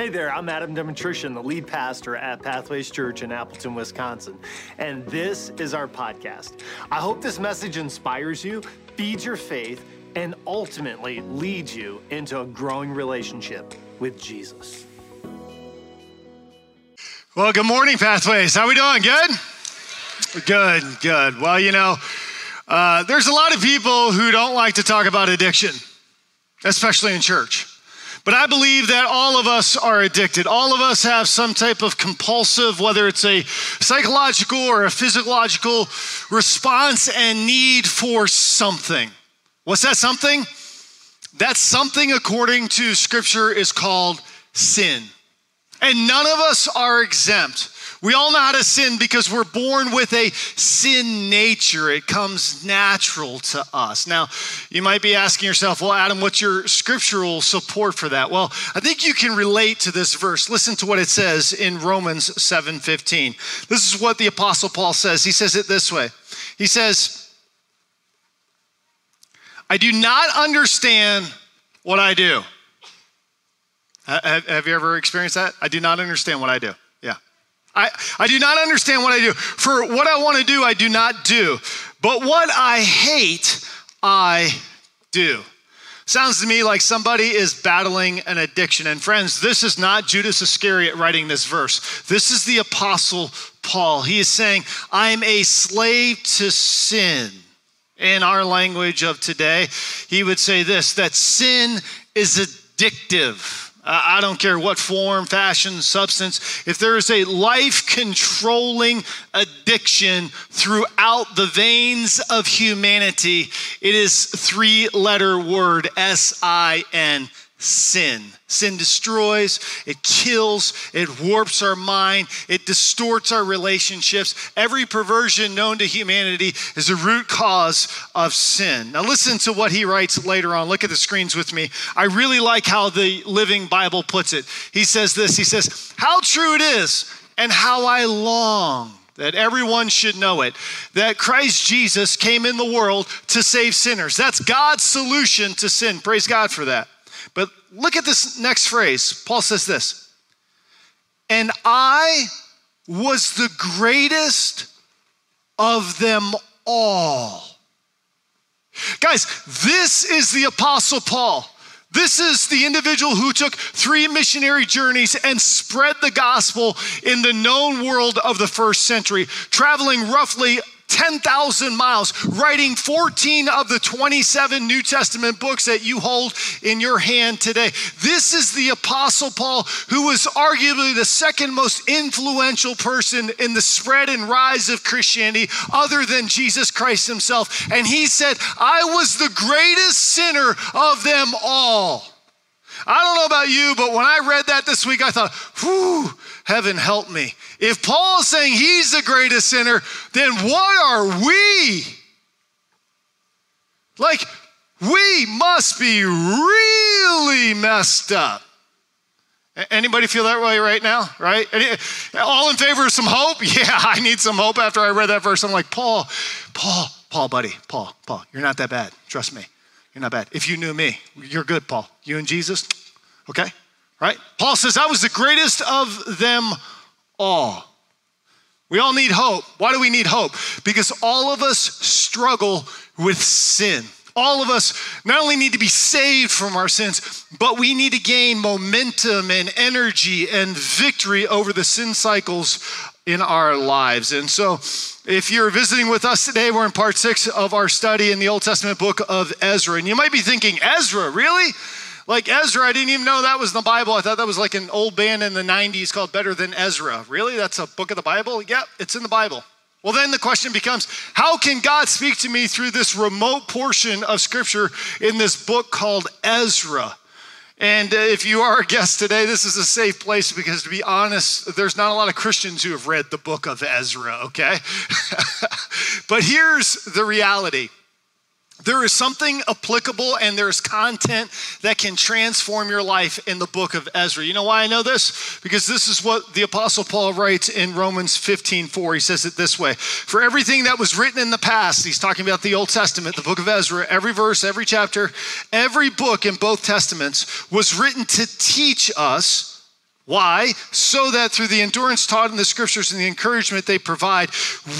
Hey there, I'm Adam Demetrician, the lead pastor at Pathways Church in Appleton, Wisconsin. And this is our podcast. I hope this message inspires you, feeds your faith, and ultimately leads you into a growing relationship with Jesus. Well, good morning, Pathways. How are we doing? Good? Good, good. Well, you know, uh, there's a lot of people who don't like to talk about addiction, especially in church. But I believe that all of us are addicted. All of us have some type of compulsive, whether it's a psychological or a physiological response and need for something. What's that something? That something, according to scripture, is called sin. And none of us are exempt. We all know how to sin because we're born with a sin nature. It comes natural to us. Now, you might be asking yourself, well, Adam, what's your scriptural support for that? Well, I think you can relate to this verse. Listen to what it says in Romans 7:15. This is what the apostle Paul says. He says it this way. He says, I do not understand what I do. Have you ever experienced that? I do not understand what I do. I, I do not understand what I do. For what I want to do, I do not do. But what I hate, I do. Sounds to me like somebody is battling an addiction. And friends, this is not Judas Iscariot writing this verse. This is the Apostle Paul. He is saying, I'm a slave to sin. In our language of today, he would say this that sin is addictive. I don't care what form, fashion, substance. If there is a life controlling addiction throughout the veins of humanity, it is three letter word S I N sin. Sin destroys, it kills, it warps our mind, it distorts our relationships. Every perversion known to humanity is a root cause of sin. Now, listen to what he writes later on. Look at the screens with me. I really like how the Living Bible puts it. He says this He says, How true it is, and how I long that everyone should know it that Christ Jesus came in the world to save sinners. That's God's solution to sin. Praise God for that. But look at this next phrase. Paul says this And I was the greatest of them all. Guys, this is the Apostle Paul. This is the individual who took three missionary journeys and spread the gospel in the known world of the first century, traveling roughly 10,000 miles, writing 14 of the 27 New Testament books that you hold in your hand today. This is the Apostle Paul, who was arguably the second most influential person in the spread and rise of Christianity, other than Jesus Christ himself. And he said, I was the greatest sinner of them all. I don't know about you, but when I read that this week, I thought, whew, heaven help me. If Paul is saying he's the greatest sinner, then what are we? Like, we must be really messed up. Anybody feel that way right now? Right? All in favor of some hope? Yeah, I need some hope after I read that verse. I'm like, Paul, Paul, Paul, buddy, Paul, Paul, you're not that bad. Trust me. You're not bad. If you knew me, you're good, Paul. You and Jesus, okay? Right? Paul says, I was the greatest of them all. We all need hope. Why do we need hope? Because all of us struggle with sin. All of us not only need to be saved from our sins, but we need to gain momentum and energy and victory over the sin cycles in our lives. And so, if you're visiting with us today, we're in part six of our study in the Old Testament book of Ezra. And you might be thinking, Ezra, really? Like Ezra, I didn't even know that was in the Bible. I thought that was like an old band in the 90s called Better Than Ezra. Really? That's a book of the Bible? Yep, it's in the Bible. Well, then the question becomes how can God speak to me through this remote portion of scripture in this book called Ezra? And uh, if you are a guest today, this is a safe place because, to be honest, there's not a lot of Christians who have read the book of Ezra, okay? but here's the reality there is something applicable and there's content that can transform your life in the book of Ezra. You know why I know this? Because this is what the apostle Paul writes in Romans 15, 4. He says it this way. For everything that was written in the past, he's talking about the Old Testament, the book of Ezra, every verse, every chapter, every book in both testaments was written to teach us Why? So that through the endurance taught in the scriptures and the encouragement they provide,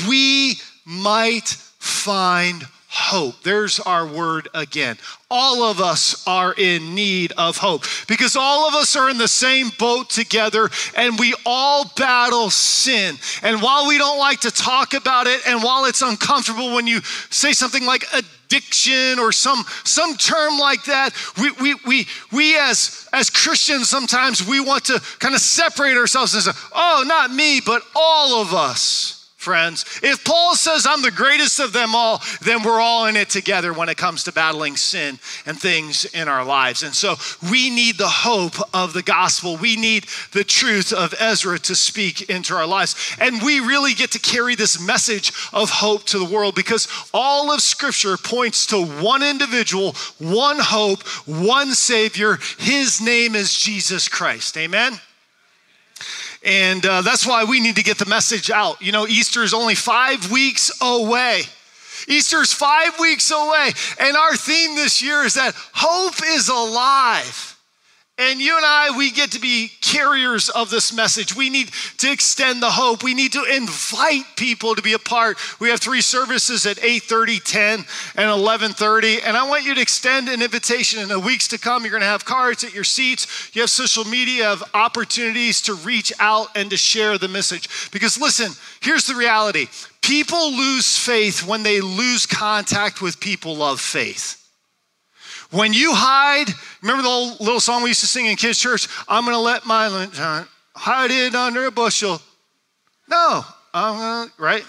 we might find hope. There's our word again. All of us are in need of hope because all of us are in the same boat together and we all battle sin. And while we don't like to talk about it and while it's uncomfortable when you say something like addiction or some some term like that, we we we we as as Christians sometimes we want to kind of separate ourselves and say, "Oh, not me, but all of us." Friends. If Paul says I'm the greatest of them all, then we're all in it together when it comes to battling sin and things in our lives. And so we need the hope of the gospel. We need the truth of Ezra to speak into our lives. And we really get to carry this message of hope to the world because all of scripture points to one individual, one hope, one savior. His name is Jesus Christ. Amen. And uh, that's why we need to get the message out. You know, Easter is only five weeks away. Easter's five weeks away. And our theme this year is that hope is alive. And you and I, we get to be carriers of this message. We need to extend the hope. We need to invite people to be a part. We have three services at 8:30, 10, and 11:30. And I want you to extend an invitation in the weeks to come. You're going to have cards at your seats. You have social media of opportunities to reach out and to share the message. Because listen, here's the reality. People lose faith when they lose contact with people of faith. When you hide, remember the little song we used to sing in kids' church? I'm gonna let my hide it under a bushel. No, I'm gonna, right?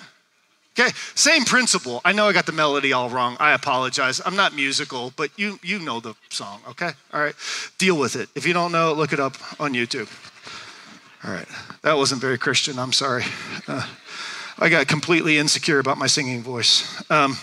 Okay, same principle. I know I got the melody all wrong. I apologize. I'm not musical, but you you know the song, okay? All right. Deal with it. If you don't know look it up on YouTube. All right. That wasn't very Christian. I'm sorry. Uh, I got completely insecure about my singing voice. Um,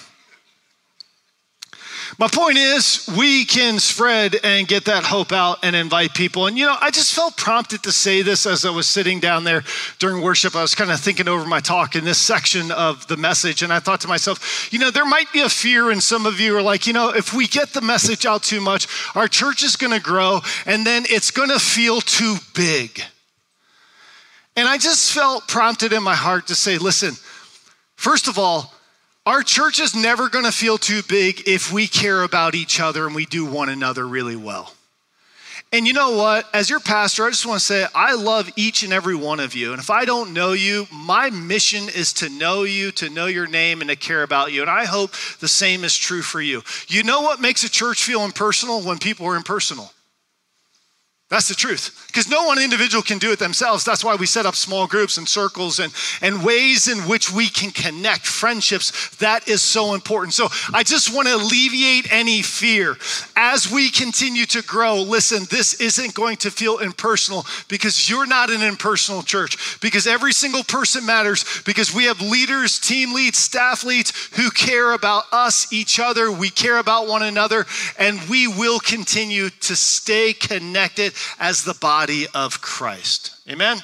my point is, we can spread and get that hope out and invite people. And, you know, I just felt prompted to say this as I was sitting down there during worship. I was kind of thinking over my talk in this section of the message. And I thought to myself, you know, there might be a fear, and some of you are like, you know, if we get the message out too much, our church is going to grow and then it's going to feel too big. And I just felt prompted in my heart to say, listen, first of all, our church is never going to feel too big if we care about each other and we do one another really well. And you know what? As your pastor, I just want to say I love each and every one of you. And if I don't know you, my mission is to know you, to know your name, and to care about you. And I hope the same is true for you. You know what makes a church feel impersonal? When people are impersonal. That's the truth. Because no one individual can do it themselves. That's why we set up small groups and circles and, and ways in which we can connect friendships. That is so important. So I just want to alleviate any fear. As we continue to grow, listen, this isn't going to feel impersonal because you're not an impersonal church. Because every single person matters. Because we have leaders, team leads, staff leads who care about us, each other. We care about one another. And we will continue to stay connected as the body of Christ. Amen.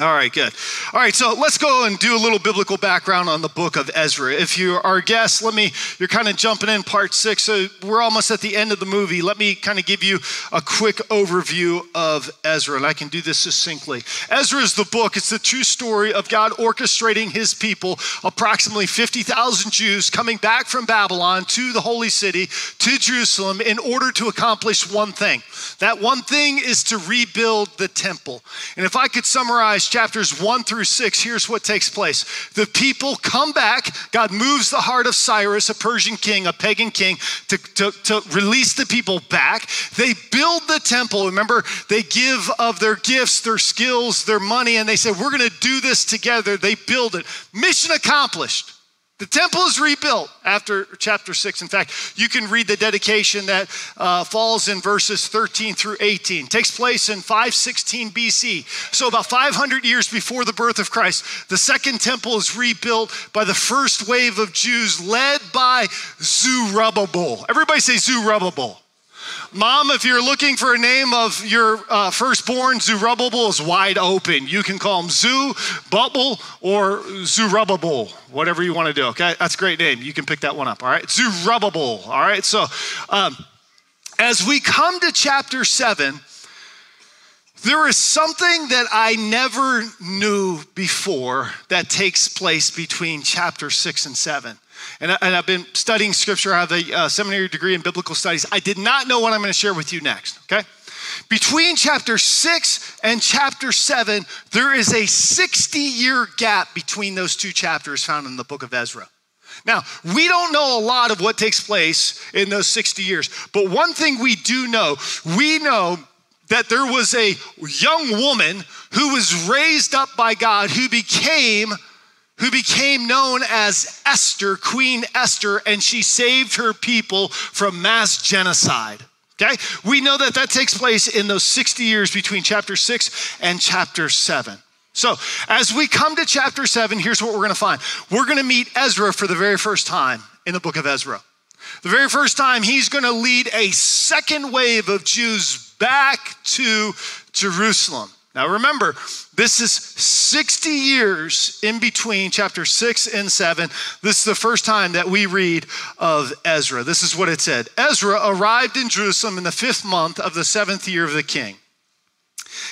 All right, good. All right, so let's go and do a little biblical background on the book of Ezra. If you are a guest, let me, you're kind of jumping in part six, so we're almost at the end of the movie. Let me kind of give you a quick overview of Ezra, and I can do this succinctly. Ezra is the book, it's the true story of God orchestrating his people, approximately 50,000 Jews coming back from Babylon to the holy city, to Jerusalem, in order to accomplish one thing. That one thing is to rebuild the temple. And if I could summarize chapters one through six, here's what takes place. The people come back. God moves the heart of Cyrus, a Persian king, a pagan king, to, to, to release the people back. They build the temple. Remember, they give of their gifts, their skills, their money, and they say, We're going to do this together. They build it. Mission accomplished. The temple is rebuilt after chapter 6. In fact, you can read the dedication that uh, falls in verses 13 through 18. It takes place in 516 BC. So, about 500 years before the birth of Christ, the second temple is rebuilt by the first wave of Jews led by Zerubbabel. Everybody say Zerubbabel. Mom, if you're looking for a name of your uh, firstborn, Zerubbabel is wide open. You can call him Zoo, Bubble, or Zerubbabel, whatever you want to do, okay? That's a great name. You can pick that one up, all right? Zerubbabel, all right? So, um, as we come to chapter seven, there there is something that I never knew before that takes place between chapter six and seven. And, I, I've been studying scripture. I have a uh, seminary degree in biblical studies. I did not know what I'm going to share with you next, okay? Between chapter six and chapter seven, there is a 60 year gap between those two chapters found in the book of Ezra. Now, we don't know a lot of what takes place in those 60 years, but one thing we do know we know that there was a young woman who was raised up by God who became who became known as Esther, Queen Esther, and she saved her people from mass genocide. Okay? We know that that takes place in those 60 years between chapter 6 and chapter 7. So, as we come to chapter 7, here's what we're going to find. We're going to meet Ezra for the very first time in the book of Ezra. The very first time he's going to lead a second wave of Jews back to Jerusalem. Now remember, this is 60 years in between chapter 6 and 7. This is the first time that we read of Ezra. This is what it said Ezra arrived in Jerusalem in the fifth month of the seventh year of the king.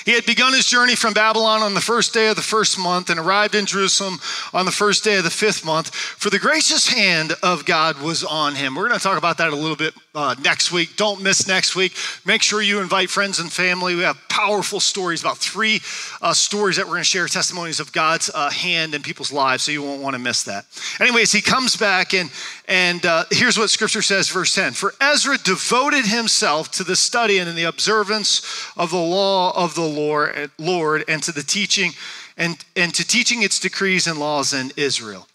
He had begun his journey from Babylon on the first day of the first month and arrived in Jerusalem on the first day of the fifth month, for the gracious hand of God was on him. We're going to talk about that a little bit uh, next week. Don't miss next week. Make sure you invite friends and family. We have powerful stories, about three uh, stories that we're going to share, testimonies of God's uh, hand in people's lives, so you won't want to miss that. Anyways, he comes back, and, and uh, here's what scripture says, verse 10 For Ezra devoted himself to the study and in the observance of the law of the Lord, Lord and to the teaching and, and to teaching its decrees and laws in Israel.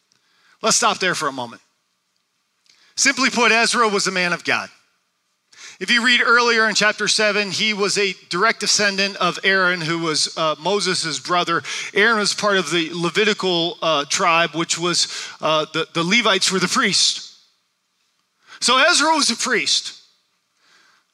Let's stop there for a moment. Simply put, Ezra was a man of God. If you read earlier in chapter 7, he was a direct descendant of Aaron, who was uh, Moses' brother. Aaron was part of the Levitical uh, tribe, which was uh, the, the Levites were the priests. So Ezra was a priest.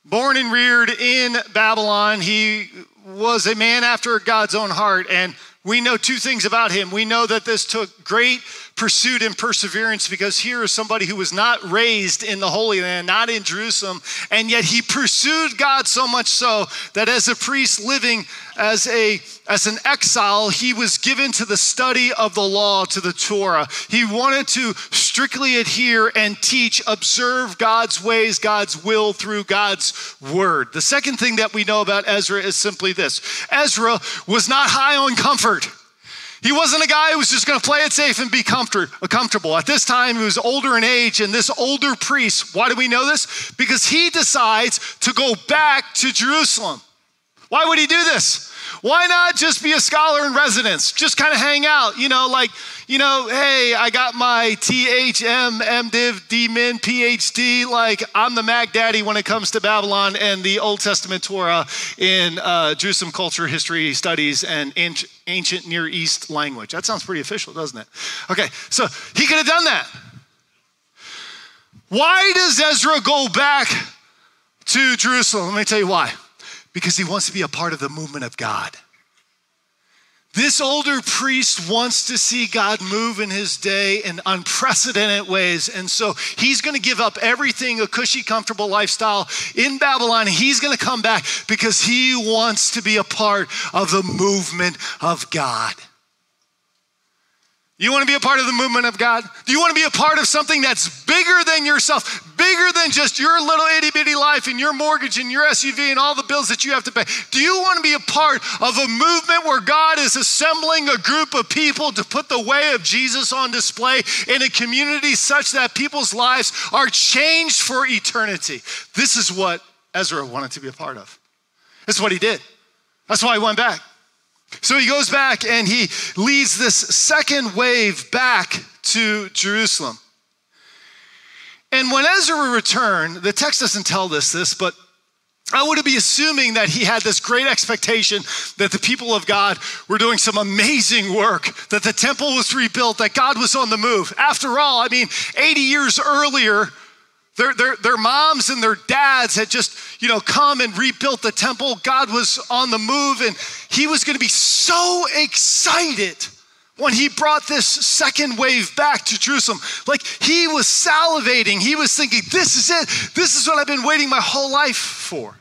Born and reared in Babylon, he was a man after God's own heart. And we know two things about him. We know that this took great pursuit and perseverance because here is somebody who was not raised in the Holy Land, not in Jerusalem, and yet he pursued God so much so that as a priest living as a as an exile, he was given to the study of the law, to the Torah. He wanted to strictly adhere and teach, observe God's ways, God's will through God's word. The second thing that we know about Ezra is simply this Ezra was not high on comfort. He wasn't a guy who was just going to play it safe and be comfort, uh, comfortable. At this time, he was older in age, and this older priest, why do we know this? Because he decides to go back to Jerusalem. Why would he do this? Why not just be a scholar in residence? Just kind of hang out, you know, like, you know, hey, I got my THM, MDiv, DMin, PhD. Like, I'm the Mac Daddy when it comes to Babylon and the Old Testament Torah in uh, Jerusalem culture, history, studies, and ancient Near East language. That sounds pretty official, doesn't it? Okay, so he could have done that. Why does Ezra go back to Jerusalem? Let me tell you why because he wants to be a part of the movement of God. This older priest wants to see God move in his day in unprecedented ways. And so he's going to give up everything, a cushy, comfortable lifestyle in Babylon. He's going to come back because he wants to be a part of the movement of God. You want to be a part of the movement of God? Do you want to be a part of something that's bigger than yourself, bigger than just your little itty bitty life and your mortgage and your SUV and all the bills that you have to pay? Do you want to be a part of a movement where God is assembling a group of people to put the way of Jesus on display in a community such that people's lives are changed for eternity? This is what Ezra wanted to be a part of. That's what he did. That's why he went back. So he goes back and he leads this second wave back to Jerusalem. And when Ezra returned, the text doesn't tell us this, but I would be assuming that he had this great expectation that the people of God were doing some amazing work, that the temple was rebuilt, that God was on the move. After all, I mean, 80 years earlier, their, their, their moms and their dads had just, you know, come and rebuilt the temple. God was on the move and he was going to be so excited when he brought this second wave back to Jerusalem. Like he was salivating. He was thinking, this is it. This is what I've been waiting my whole life for.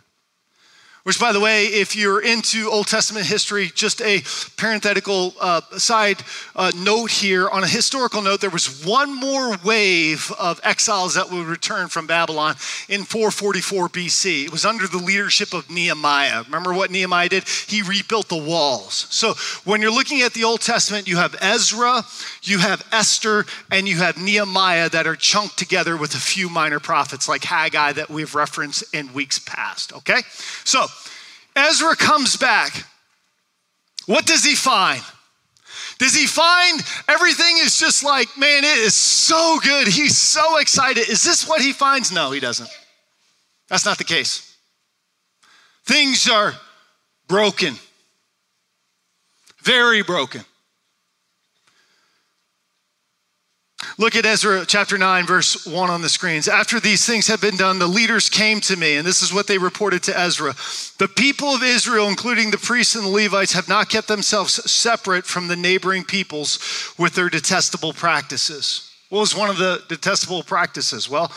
Which, by the way, if you're into Old Testament history, just a parenthetical uh, side uh, note here. On a historical note, there was one more wave of exiles that would return from Babylon in 444 BC. It was under the leadership of Nehemiah. Remember what Nehemiah did? He rebuilt the walls. So when you're looking at the Old Testament, you have Ezra, you have Esther, and you have Nehemiah that are chunked together with a few minor prophets like Haggai that we've referenced in weeks past. Okay? So, Ezra comes back. What does he find? Does he find everything is just like, man, it is so good. He's so excited. Is this what he finds? No, he doesn't. That's not the case. Things are broken, very broken. Look at Ezra chapter 9, verse 1 on the screens. After these things had been done, the leaders came to me, and this is what they reported to Ezra. The people of Israel, including the priests and the Levites, have not kept themselves separate from the neighboring peoples with their detestable practices. What was one of the detestable practices? Well,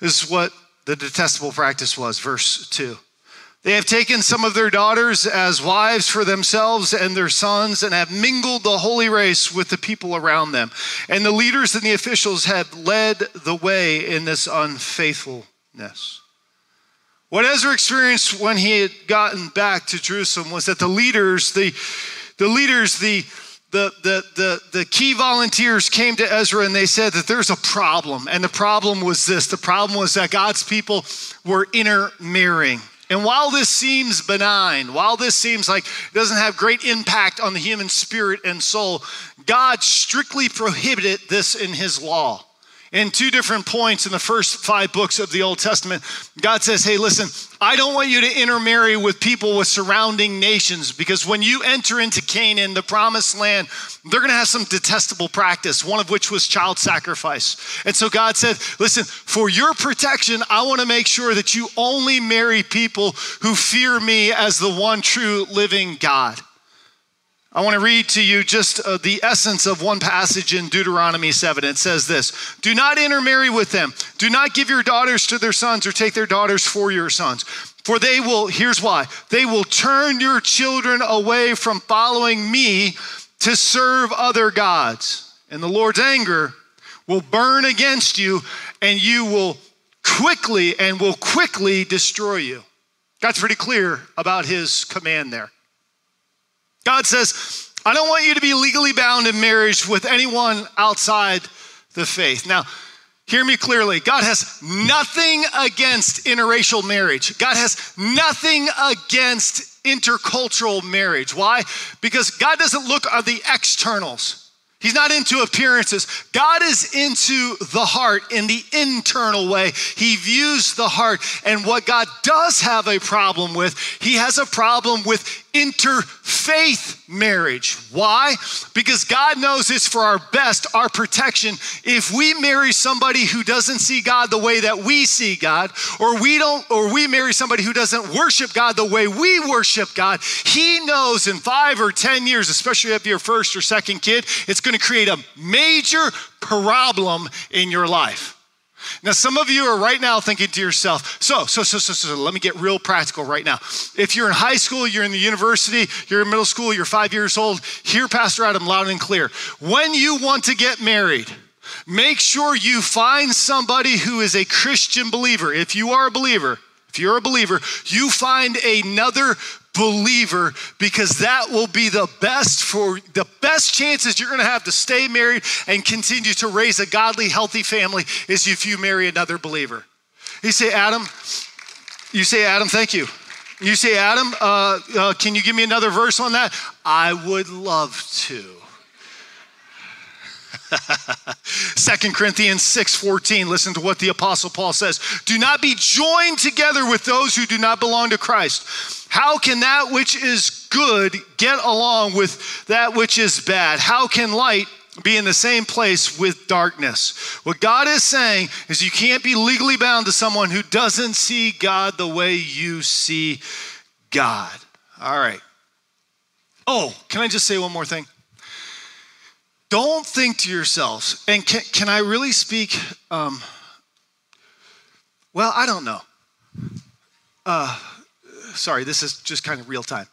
this is what the detestable practice was, verse 2. They have taken some of their daughters as wives for themselves and their sons and have mingled the holy race with the people around them. And the leaders and the officials have led the way in this unfaithfulness. What Ezra experienced when he had gotten back to Jerusalem was that the leaders, the, the leaders, the, the, the, the, the key volunteers came to Ezra and they said that there's a problem. And the problem was this the problem was that God's people were intermarrying. And while this seems benign, while this seems like it doesn't have great impact on the human spirit and soul, God strictly prohibited this in his law in two different points in the first five books of the Old Testament, God says, Hey, listen, I don't want you to intermarry with people with surrounding nations because when you enter into Canaan, the promised land, they're going to have some detestable practice, one of which was child sacrifice. And so God said, Listen, for your protection, I want to make sure that you only marry people who fear me as the one true living God. I want to read to you just uh, the essence of one passage in Deuteronomy 7. It says this Do not intermarry with them. Do not give your daughters to their sons or take their daughters for your sons. For they will, here's why, they will turn your children away from following me to serve other gods. And the Lord's anger will burn against you, and you will quickly and will quickly destroy you. God's pretty clear about his command there. God says, I don't want you to be legally bound in marriage with anyone outside the faith. Now, hear me clearly. God has nothing against interracial marriage. God has nothing against intercultural marriage. Why? Because God doesn't look at the externals. He's not into appearances. God is into the heart in the internal way. He views the heart. And what God does have a problem with, He has a problem with interfaith marriage. Why? Because God knows it's for our best, our protection. If we marry somebody who doesn't see God the way that we see God, or we don't, or we marry somebody who doesn't worship God the way we worship God, He knows in five or 10 years, especially if you're first or second kid, it's going to create a major problem in your life. Now, some of you are right now thinking to yourself, so, so, so, so, so, let me get real practical right now. If you're in high school, you're in the university, you're in middle school, you're five years old, hear Pastor Adam loud and clear. When you want to get married, make sure you find somebody who is a Christian believer. If you are a believer, if you're a believer, you find another believer because that will be the best for the best chances you're going to have to stay married and continue to raise a godly healthy family is if you marry another believer. You say adam you say adam thank you. You say adam uh, uh, can you give me another verse on that? I would love to Second Corinthians 6:14 listen to what the apostle Paul says do not be joined together with those who do not belong to Christ how can that which is good get along with that which is bad how can light be in the same place with darkness. What God is saying is you can't be legally bound to someone who doesn't see God the way you see God. All right. Oh, can I just say one more thing? Don't think to yourselves, and can, can I really speak? Um, well, I don't know. Uh, sorry, this is just kind of real time.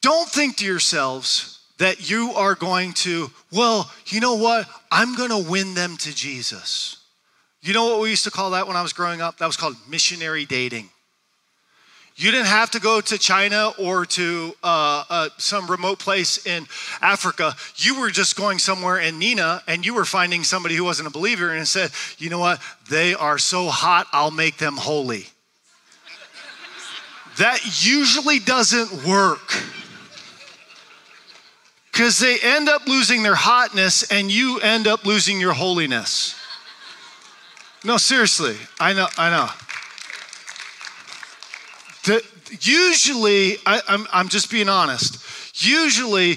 Don't think to yourselves that you are going to, well, you know what? I'm going to win them to Jesus. You know what we used to call that when I was growing up? That was called missionary dating. You didn't have to go to China or to uh, uh, some remote place in Africa. You were just going somewhere in Neenah and you were finding somebody who wasn't a believer and said, you know what? They are so hot, I'll make them holy. that usually doesn't work because they end up losing their hotness and you end up losing your holiness. No, seriously, I know, I know. Usually, I, I'm, I'm just being honest, usually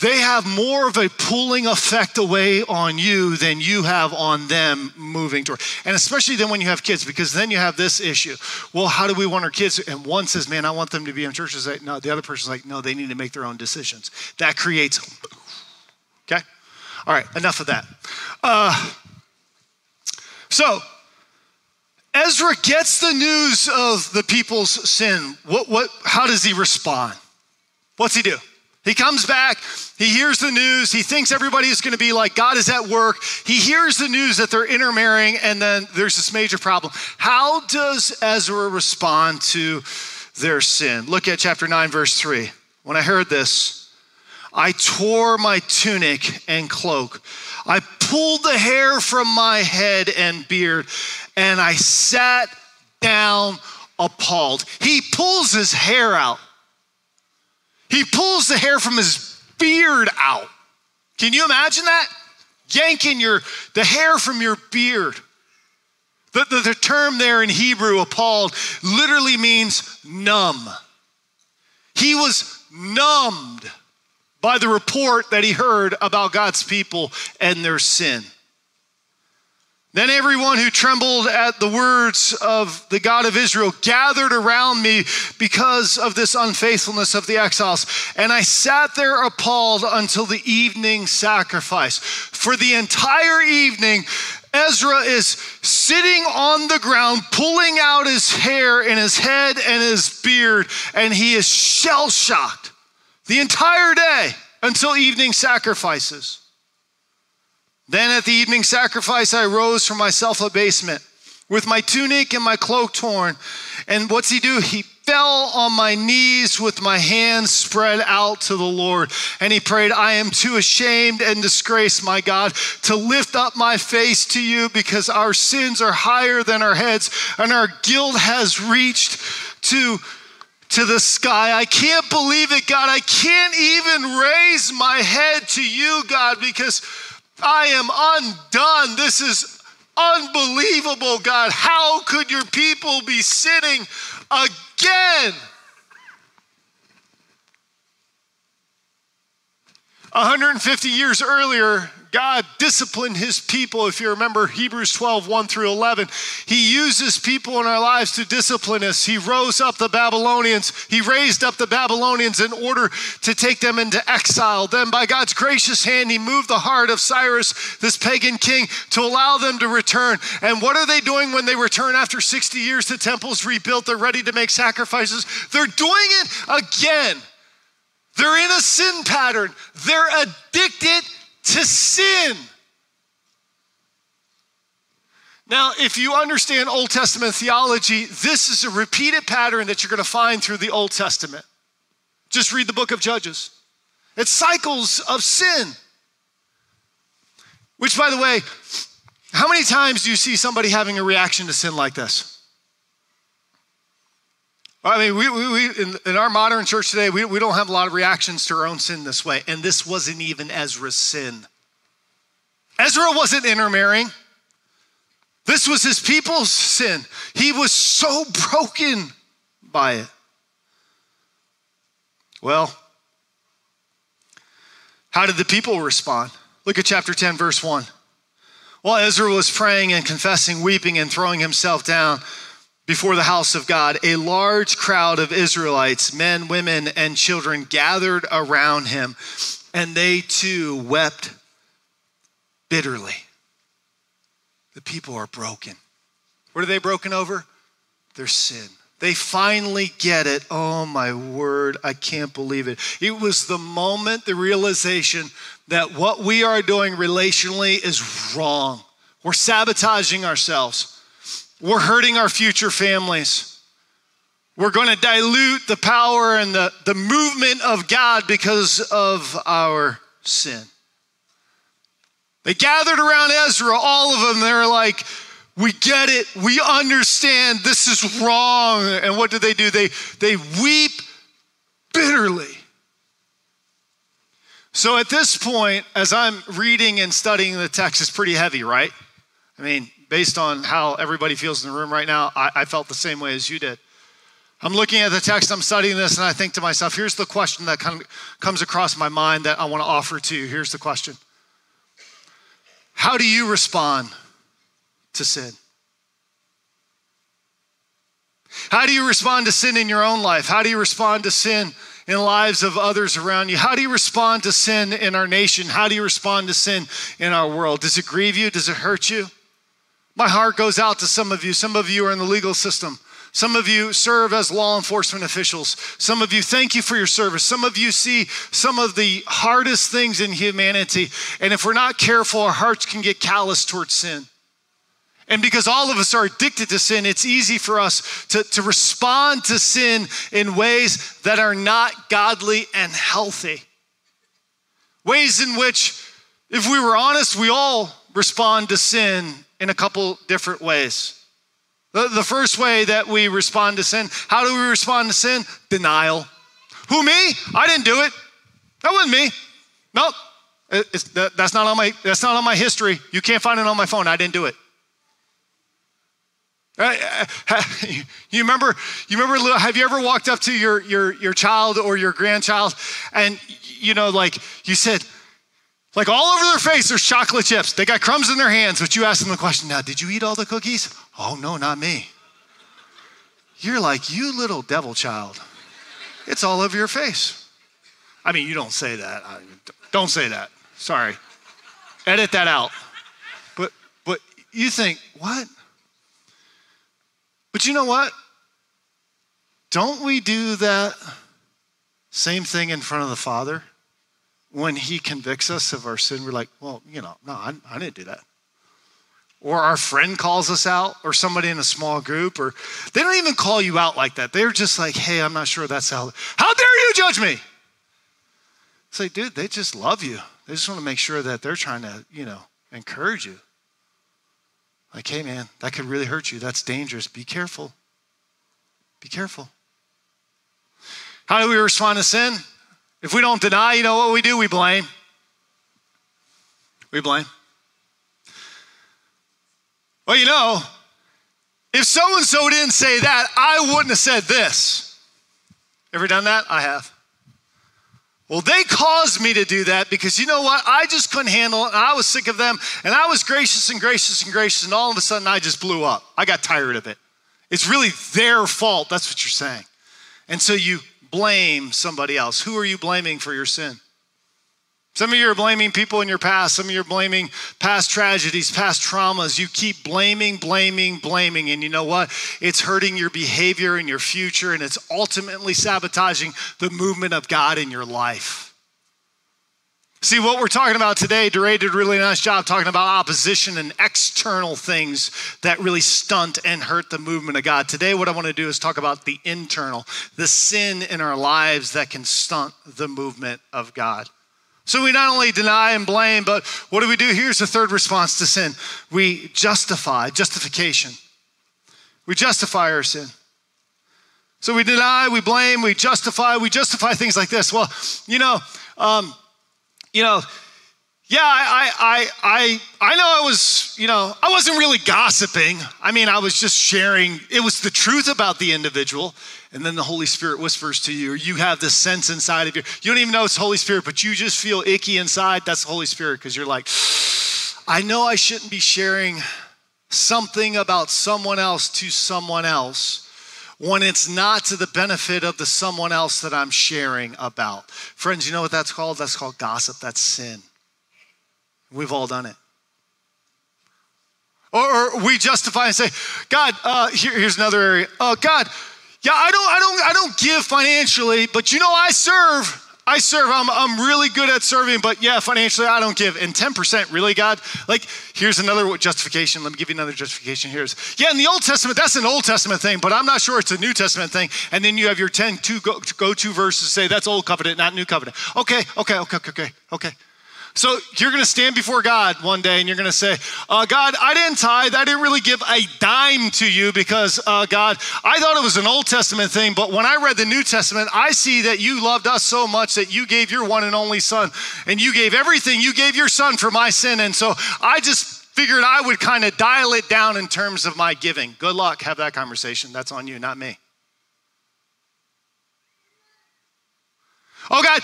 they have more of a pulling effect away on you than you have on them moving toward. And especially then when you have kids, because then you have this issue. Well, how do we want our kids? And one says, man, I want them to be in churches. No, the other person's like, no, they need to make their own decisions. That creates, okay? All right, enough of that. Uh, so, Ezra gets the news of the people's sin. What, what, how does he respond? What's he do? He comes back, he hears the news, he thinks everybody is going to be like God is at work. He hears the news that they're intermarrying, and then there's this major problem. How does Ezra respond to their sin? Look at chapter 9, verse 3. When I heard this, I tore my tunic and cloak. I pulled the hair from my head and beard, and I sat down appalled. He pulls his hair out. He pulls the hair from his beard out. Can you imagine that? Yanking your the hair from your beard. The, the, the term there in Hebrew, appalled, literally means numb. He was numbed by the report that he heard about God's people and their sin. Then everyone who trembled at the words of the God of Israel gathered around me because of this unfaithfulness of the exiles. And I sat there appalled until the evening sacrifice. For the entire evening, Ezra is sitting on the ground, pulling out his hair in his head and his beard, and he is shell shocked the entire day until evening sacrifices. Then at the evening sacrifice, I rose from my self abasement with my tunic and my cloak torn. And what's he do? He fell on my knees with my hands spread out to the Lord. And he prayed, I am too ashamed and disgraced, my God, to lift up my face to you because our sins are higher than our heads and our guilt has reached to to the sky. I can't believe it, God. I can't even raise my head to you, God, because I am undone. This is unbelievable, God. How could your people be sinning again? 150 years earlier, God disciplined his people. If you remember Hebrews 12, 1 through 11, he uses people in our lives to discipline us. He rose up the Babylonians, he raised up the Babylonians in order to take them into exile. Then, by God's gracious hand, he moved the heart of Cyrus, this pagan king, to allow them to return. And what are they doing when they return after 60 years? The temple's rebuilt, they're ready to make sacrifices. They're doing it again. They're in a sin pattern. They're addicted to sin. Now, if you understand Old Testament theology, this is a repeated pattern that you're going to find through the Old Testament. Just read the book of Judges. It's cycles of sin. Which, by the way, how many times do you see somebody having a reaction to sin like this? I mean, we, we, we in, in, our modern church today, we, we don't have a lot of reactions to our own sin this way. And this wasn't even Ezra's sin. Ezra wasn't intermarrying. This was his people's sin. He was so broken by it. Well, how did the people respond? Look at chapter 10, verse 1. While Ezra was praying and confessing, weeping, and throwing himself down, before the house of God, a large crowd of Israelites, men, women, and children gathered around him, and they too wept bitterly. The people are broken. What are they broken over? Their sin. They finally get it. Oh my word, I can't believe it. It was the moment, the realization that what we are doing relationally is wrong. We're sabotaging ourselves, we're hurting our future families. We're going to dilute the power and the, the movement of God because of our sin. They gathered around Ezra, all of them. They're like, we get it. We understand this is wrong. And what do they do? They, they weep bitterly. So at this point, as I'm reading and studying the text, it's pretty heavy, right? I mean, based on how everybody feels in the room right now, I, I felt the same way as you did. I'm looking at the text, I'm studying this, and I think to myself, here's the question that kind of comes across my mind that I want to offer to you. Here's the question How do you respond to sin? How do you respond to sin in your own life? How do you respond to sin in lives of others around you? How do you respond to sin in our nation? How do you respond to sin in our world? Does it grieve you? Does it hurt you? My heart goes out to some of you. Some of you are in the legal system. Some of you serve as law enforcement officials. Some of you thank you for your service. Some of you see some of the hardest things in humanity. And if we're not careful, our hearts can get callous towards sin. And because all of us are addicted to sin, it's easy for us to, to respond to sin in ways that are not godly and healthy. Ways in which, if we were honest, we all respond to sin in a couple different ways. The, the first way that we respond to sin, how do we respond to sin? Denial. Who, me? I didn't do it. That wasn't me. Nope. That, that's, not on my, that's not on my history. You can't find it on my phone. I didn't do it. Uh, uh, you remember, you remember, have you ever walked up to your, your, your child or your grandchild and, you know, like you said, like all over their face, there's chocolate chips. They got crumbs in their hands, but you ask them the question, now, did you eat all the cookies? Oh, no, not me. You're like, you little devil child. It's all over your face. I mean, you don't say that. Don't say that. Sorry. Edit that out. But, but you think, what? But you know what? Don't we do that same thing in front of the Father? When He convicts us of our sin, we're like, well, you know, no, I, I didn't do that. Or our friend calls us out, or somebody in a small group, or they don't even call you out like that. They're just like, hey, I'm not sure that's how, how dare you judge me? It's like, dude, they just love you. They just want to make sure that they're trying to, you know, encourage you. Like, hey, man, that could really hurt you. That's dangerous. Be careful. Be careful. How do we respond to sin? If we don't deny, you know what we do? We blame. We blame. Well, you know, if so and so didn't say that, I wouldn't have said this. Ever done that? I have. Well, they caused me to do that because you know what? I just couldn't handle it and I was sick of them and I was gracious and gracious and gracious and all of a sudden I just blew up. I got tired of it. It's really their fault. That's what you're saying. And so you blame somebody else. Who are you blaming for your sin? Some of you are blaming people in your past. Some of you are blaming past tragedies, past traumas. You keep blaming, blaming, blaming. And you know what? It's hurting your behavior and your future, and it's ultimately sabotaging the movement of God in your life. See, what we're talking about today, DeRay did a really nice job talking about opposition and external things that really stunt and hurt the movement of God. Today, what I want to do is talk about the internal, the sin in our lives that can stunt the movement of God. So we not only deny and blame, but what do we do? Here's the third response to sin we justify, justification. We justify our sin. So we deny, we blame, we justify, we justify things like this. Well, you know, um, you know, yeah, I, I, I, I know I was, you know, I wasn't really gossiping. I mean, I was just sharing. It was the truth about the individual and then the Holy Spirit whispers to you, or you have this sense inside of you. You don't even know it's Holy Spirit, but you just feel icky inside. That's the Holy Spirit because you're like, I know I shouldn't be sharing something about someone else to someone else when it's not to the benefit of the someone else that I'm sharing about. Friends, you know what that's called? That's called gossip. That's sin. We've all done it. Or, or we justify and say, God, uh, here, here's another area. Oh, God, yeah, I don't, I don't, I don't give financially, but you know, I serve. I serve. I'm, I'm really good at serving, but yeah, financially, I don't give. And 10%, really, God? Like, here's another justification. Let me give you another justification. Here's, yeah, in the Old Testament, that's an Old Testament thing, but I'm not sure it's a New Testament thing. And then you have your 10 two go, go to verses say that's Old Covenant, not New Covenant. Okay, okay, okay, okay, okay. So you're going to stand before God one day and you're going to say, uh, God, I didn't tithe. I didn't really give a dime to you because, uh, God, I thought it was an Old Testament thing. But when I read the New Testament, I see that you loved us so much that you gave your one and only son and you gave everything. You gave your son for my sin. And so I just figured I would kind of dial it down in terms of my giving. Good luck. Have that conversation. That's on you, not me. Oh, God.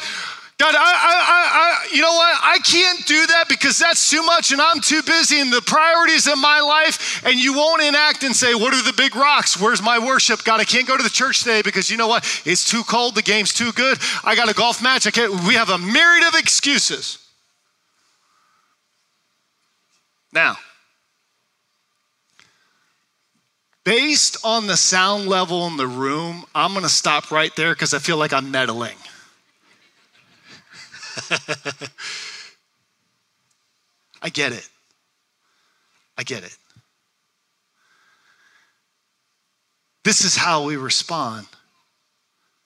God, I, I, I, you know what? I can't do that because that's too much and I'm too busy and the priorities in my life. And you won't enact and say, What are the big rocks? Where's my worship? God, I can't go to the church today because you know what? It's too cold. The game's too good. I got a golf match. I can't. We have a myriad of excuses. Now, based on the sound level in the room, I'm going to stop right there because I feel like I'm meddling. I get it. I get it. This is how we respond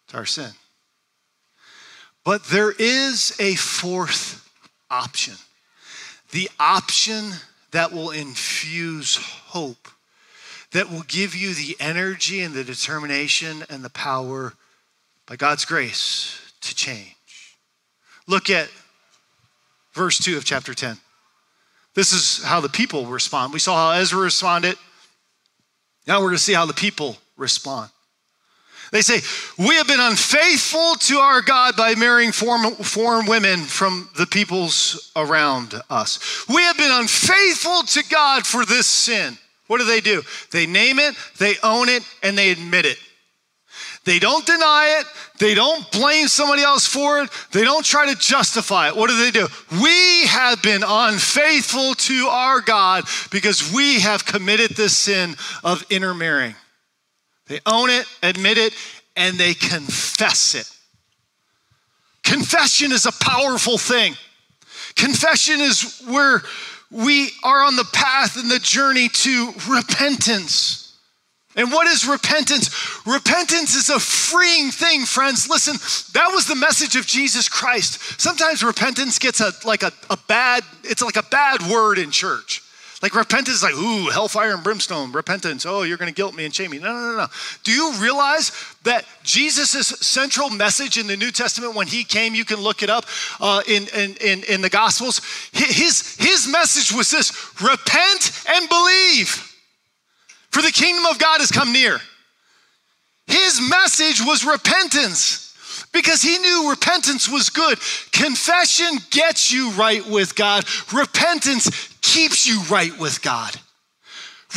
to our sin. But there is a fourth option the option that will infuse hope, that will give you the energy and the determination and the power by God's grace to change. Look at verse 2 of chapter 10. This is how the people respond. We saw how Ezra responded. Now we're going to see how the people respond. They say, We have been unfaithful to our God by marrying foreign, foreign women from the peoples around us. We have been unfaithful to God for this sin. What do they do? They name it, they own it, and they admit it. They don't deny it. They don't blame somebody else for it. They don't try to justify it. What do they do? We have been unfaithful to our God because we have committed this sin of intermarrying. They own it, admit it, and they confess it. Confession is a powerful thing. Confession is where we are on the path and the journey to repentance. And what is repentance? Repentance is a freeing thing, friends. Listen, that was the message of Jesus Christ. Sometimes repentance gets a like a, a bad, it's like a bad word in church. Like repentance is like, ooh, hellfire and brimstone, repentance. Oh, you're gonna guilt me and shame me. No, no, no, no. Do you realize that Jesus' central message in the New Testament when he came, you can look it up uh, in, in, in, in the Gospels, his, his message was this repent and believe for the kingdom of God has come near. His message was repentance because he knew repentance was good. Confession gets you right with God, repentance keeps you right with God.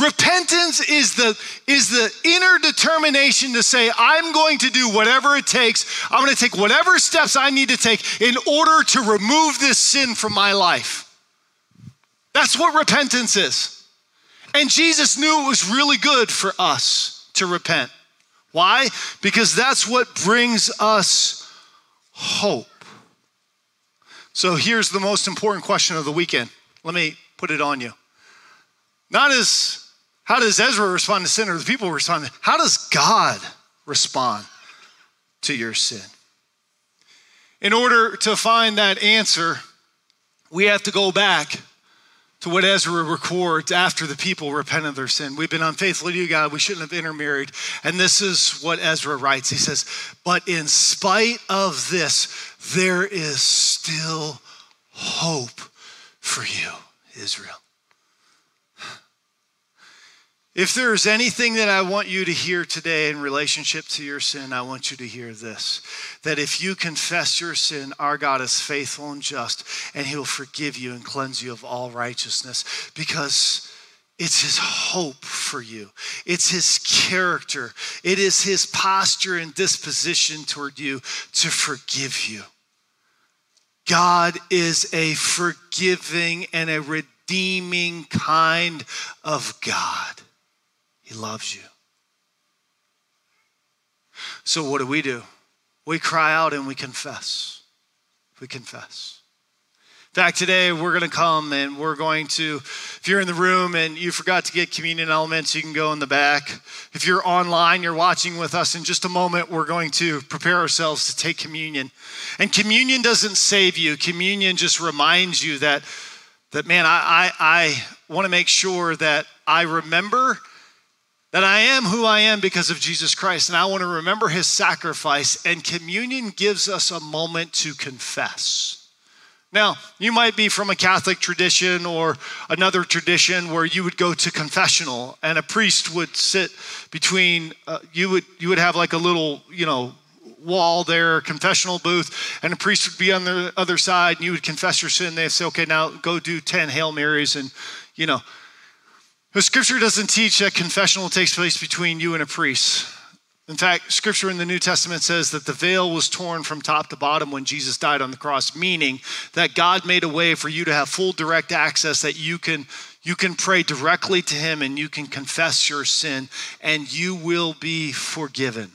Repentance is the, is the inner determination to say, I'm going to do whatever it takes. I'm going to take whatever steps I need to take in order to remove this sin from my life. That's what repentance is. And Jesus knew it was really good for us to repent. Why? Because that's what brings us hope. So here's the most important question of the weekend. Let me put it on you. Not as how does Ezra respond to sin or the people respond? How does God respond to your sin? In order to find that answer, we have to go back to what Ezra records after the people repent of their sin. We've been unfaithful to you, God. We shouldn't have intermarried. And this is what Ezra writes. He says, But in spite of this, there is still hope for you, Israel. If there is anything that I want you to hear today in relationship to your sin, I want you to hear this that if you confess your sin, our God is faithful and just, and He will forgive you and cleanse you of all righteousness because it's His hope for you, it's His character, it is His posture and disposition toward you to forgive you. God is a forgiving and a redeeming kind of God. He loves you. So, what do we do? We cry out and we confess. We confess. In fact, today we're going to come and we're going to, if you're in the room and you forgot to get communion elements, you can go in the back. If you're online, you're watching with us, in just a moment, we're going to prepare ourselves to take communion. And communion doesn't save you, communion just reminds you that, that man, I, I, I want to make sure that I remember that I am who I am because of Jesus Christ, and I want to remember his sacrifice. And communion gives us a moment to confess. Now, you might be from a Catholic tradition or another tradition where you would go to confessional and a priest would sit between uh, you would you would have like a little, you know, wall there, confessional booth, and a priest would be on the other side and you would confess your sin. They'd say, "Okay, now go do 10 Hail Marys and, you know, scripture doesn't teach that confessional takes place between you and a priest. In fact, scripture in the New Testament says that the veil was torn from top to bottom when Jesus died on the cross, meaning that God made a way for you to have full direct access that you can you can pray directly to him and you can confess your sin and you will be forgiven.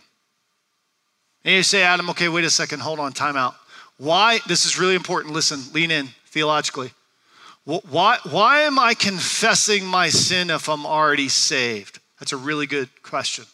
And you say, Adam, okay, wait a second, hold on, time out. Why? This is really important. Listen, lean in theologically. Why, why am I confessing my sin if I'm already saved? That's a really good question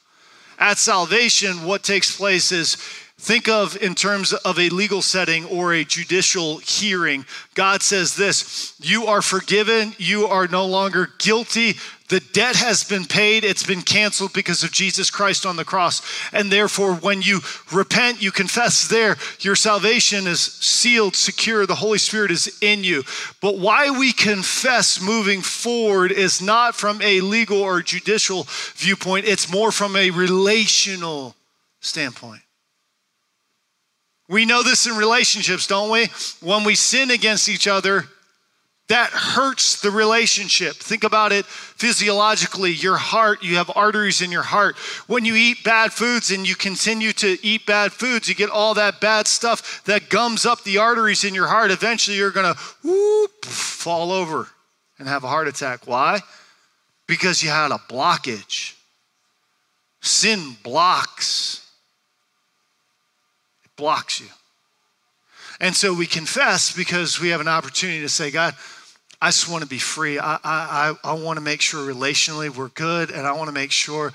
at salvation, what takes place is think of in terms of a legal setting or a judicial hearing. God says this You are forgiven, you are no longer guilty. The debt has been paid, it's been canceled because of Jesus Christ on the cross. And therefore, when you repent, you confess there, your salvation is sealed, secure, the Holy Spirit is in you. But why we confess moving forward is not from a legal or judicial viewpoint, it's more from a relational standpoint. We know this in relationships, don't we? When we sin against each other, that hurts the relationship. Think about it physiologically. Your heart, you have arteries in your heart. When you eat bad foods and you continue to eat bad foods, you get all that bad stuff that gums up the arteries in your heart. Eventually, you're going to fall over and have a heart attack. Why? Because you had a blockage. Sin blocks, it blocks you. And so we confess because we have an opportunity to say, God, I just want to be free. I, I, I want to make sure relationally we're good, and I want to make sure